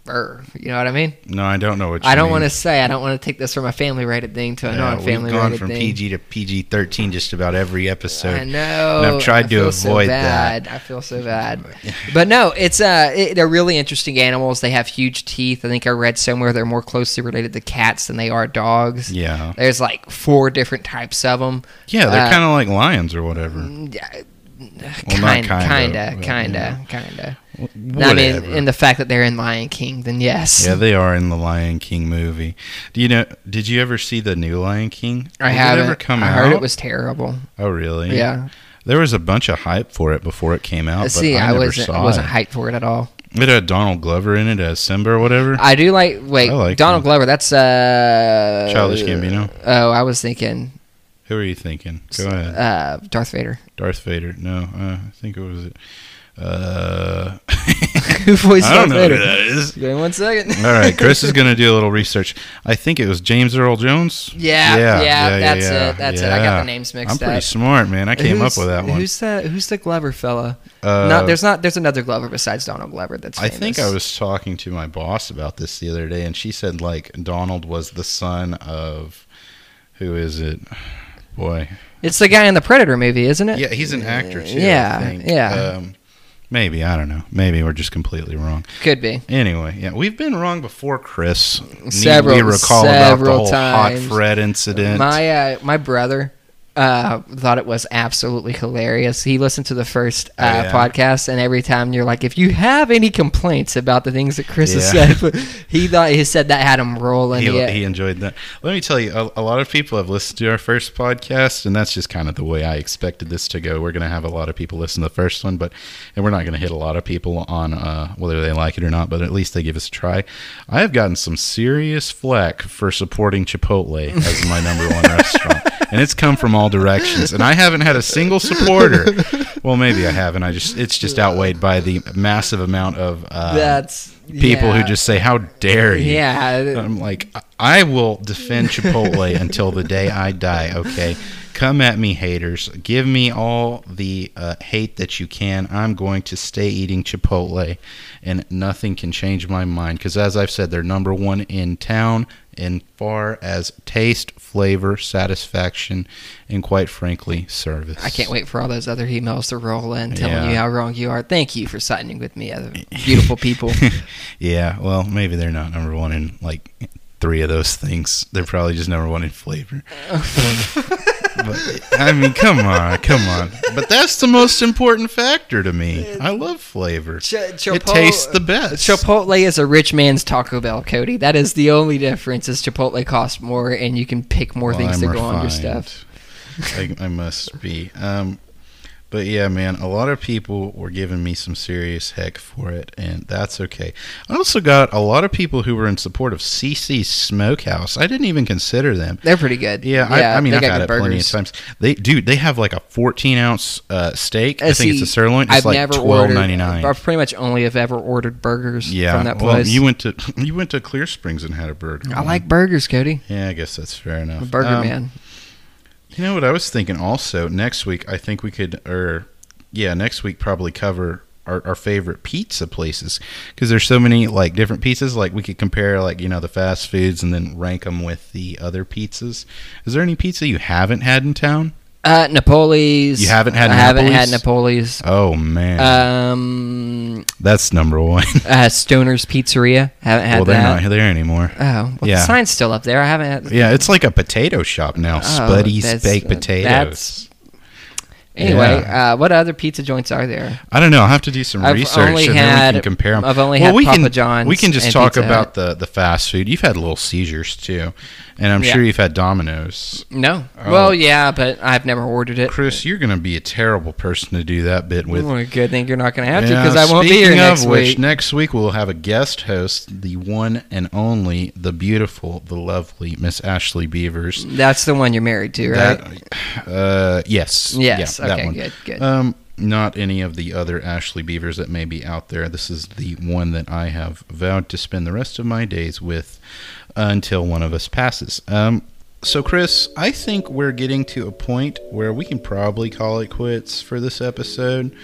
Er, you know what I mean? No, I don't know what you I don't want to say. I don't want to take this from a family rated thing to a Yeah, non-family rated thing. we've gone from thing. PG to PG 13 just about every episode. I know. And I've tried I to feel so avoid that. I feel so bad. [LAUGHS] But no, it's uh, it, they're really interesting animals. They have huge teeth. I think I read somewhere they're more closely related to cats than they are dogs. Yeah. There's like four different types of them. Yeah, they're Uh, kind of like lions or whatever. Yeah, Well, kind, of. kinda, kinda, but, kinda, kinda. I mean, in the fact that they're in Lion King, then yes. yeah, they are in the Lion King movie. Do you know? Did you ever see the new Lion King? I Did haven't. It ever come I out? heard it was terrible. Oh, really? Yeah. There was a bunch of hype for it before it came out, but See, I, I, never wasn't saw wasn't it. hyped for it at all. It had Donald Glover in it as Simba or whatever. I do like. Wait, like Donald him. Glover. That's uh. Childish Gambino. Oh, I was thinking Who are you thinking? Go ahead. uh, Darth Vader. Darth Vader. No, uh, I think it was. Uh, [LAUGHS] Who voiced I don't know who that is. Give me one second. All right, Chris is [LAUGHS] going to do a little research. I think it was James Earl Jones. Yeah, yeah, that's yeah, it. That's it. I got yeah. the names mixed I'm pretty up. smart, man. I came up Who's- with that one. Who's the Who's the Glover fella? Uh, no, there's not. There's another Glover besides Donald Glover. That's. I Famous. think I was talking to my boss about this the other day, and she said like Donald was the son of who is it? Boy, It's the guy in the Predator movie, isn't it? yeah, he's an actor too. Yeah, I think. yeah. Um, maybe I don't know. Maybe we're just completely wrong. Could be. Anyway, yeah, we've been wrong before, Chris. Need Several- we recall several about the whole times. hot Fred incident? My uh, my brother uh, thought it was absolutely hilarious. He listened to the first uh, Oh, yeah? podcast, and every time you're like, if you have any complaints about the things that Chris has said, [LAUGHS] [LAUGHS] he thought he said that had him rolling. he, Yeah. he enjoyed that. Let me tell you, a, a lot of people have listened to our first podcast, and that's just kind of the way I expected this to go. We're going to have a lot of people listen to the first one, but and we're not going to hit a lot of people on uh, whether they like it or not. But at least they give us a try. I have gotten some serious flack for supporting Chipotle as my number one restaurant, [LAUGHS] and it's come from all directions. And I haven't had a single supporter. [LAUGHS] Well, maybe I haven't. I just it's just outweighed by the massive amount of uh, That's people yeah. who just say, "How dare you?" yeah. I'm like, I will defend Chipotle until the day I die. Okay, come at me, haters. Give me all the uh, hate that you can. I'm going to stay eating Chipotle, and nothing can change my mind. Because as I've said, they're number one in town in far as taste, flavor, satisfaction, and quite frankly, service. I can't wait for all those other emails to roll in telling Yeah. you how wrong you are. Thank you for siding with me, other beautiful people. [LAUGHS] yeah, well, maybe they're not number one in like three of those things. They're probably just number one in flavor. [LAUGHS] [LAUGHS] but, I mean, come on, come on. But that's the most important factor to me. I love flavor. Ch- it tastes the best. Chipotle is a rich man's Taco Bell, Cody. That is the only difference. Is Chipotle costs more, and you can pick more Well, things I'm to go on your stuff. I, I must be. Um, but yeah, man, a lot of people were giving me some serious heck for it, and that's okay. I also got a lot of people who were in support of CC's Smokehouse. I didn't even consider them. They're pretty good. Yeah, I, I mean, I've got had it plenty of times. They, dude, they have like a 14 ounce uh, steak. Uh, I think it's a sirloin. It's I've like never 12.99. ordered. I've pretty much only have ever ordered burgers Yeah, from that well, place. you went to [LAUGHS] you went to Clear Springs and had a burger. I like burgers, Cody. Yeah, I guess that's fair enough. A burger Um, man. You know what I was thinking? Also, next week I think we could, or yeah, next week probably cover our, our favorite pizza places because there's so many like different pizzas. Like we could compare like you know the fast foods and then rank them with the other pizzas. Is there any pizza you haven't had in town? Uh, Napoli's. You haven't had I haven't had Napoli's? Napoli's. Oh man, Um, that's number one. [LAUGHS] uh, Stoner's Pizzeria. Haven't had well, they're that. not there anymore. Oh, well, Yeah. the sign's still up there. I haven't had. Yeah, it's like a potato shop now. Oh, Spuddy's that's- baked uh, potatoes. that's- Anyway, Yeah. uh, what other pizza joints are there? I don't know. I'll have to do some I've research only and then we can compare them. I've only well, had we Papa can, John's We can just talk Pizza about the, the fast food. You've had Little Caesars too, and I'm Yeah. sure you've had Domino's. No. Oh. Well, yeah, but I've never ordered it. Chris, you're going to be a terrible person to do that bit with. Well, good thing you're not going to have to because I won't be here speaking next of which, week. next week we'll have a guest host, the one and only, the beautiful, the lovely Miss Ashley Beavers. That's the one you're married to, right? That, uh, yes. yes. Yeah, that okay. one. Good. Good. Um, not any of the other Ashley Beavers that may be out there. This is the one that I have vowed to spend the rest of my days with until one of us passes. Um, so, Chris, I think we're getting to a point where we can probably call it quits for this episode.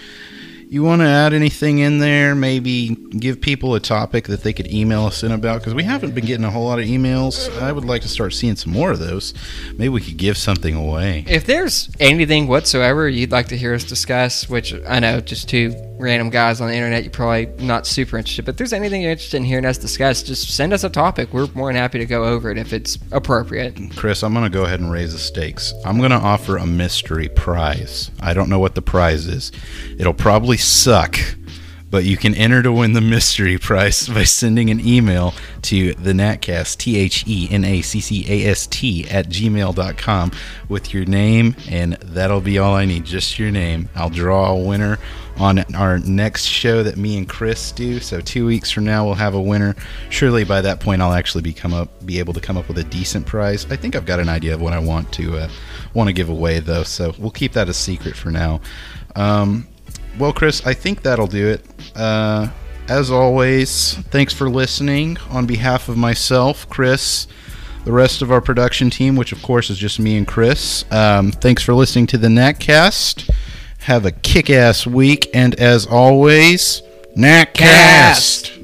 You want to add anything in there? Maybe give people a topic that they could email us in about because we haven't been getting a whole lot of emails. I would like to start seeing some more of those. Maybe we could give something away. If there's anything whatsoever you'd like to hear us discuss, which I know just two random guys on the internet, you're probably not super interested, but if there's anything you're interested in hearing us discuss, just send us a topic. We're more than happy to go over it if it's appropriate. Chris, I'm going to go ahead and raise the stakes. I'm going to offer a mystery prize. I don't know what the prize is. It'll probably suck, but you can enter to win the mystery prize [LAUGHS] by sending an email to the Knackcast, T H E N A C C A S T, at gmail.com with your name, and that'll be all I need. Just your name. I'll draw a winner on our next show that me and Chris do. So two weeks from now, we'll have a winner. Surely by that point, I'll actually be come up, be able to come up with a decent prize. I think I've got an idea of what I want to uh, want to give away, though. So we'll keep that a secret for now. Um, well, Chris, I think that'll do it. Uh, as always, thanks for listening. On behalf of myself, Chris, the rest of our production team, which of course is just me and Chris, um, thanks for listening to the Knackcast. Have a kick ass week, and as always, Knackcast!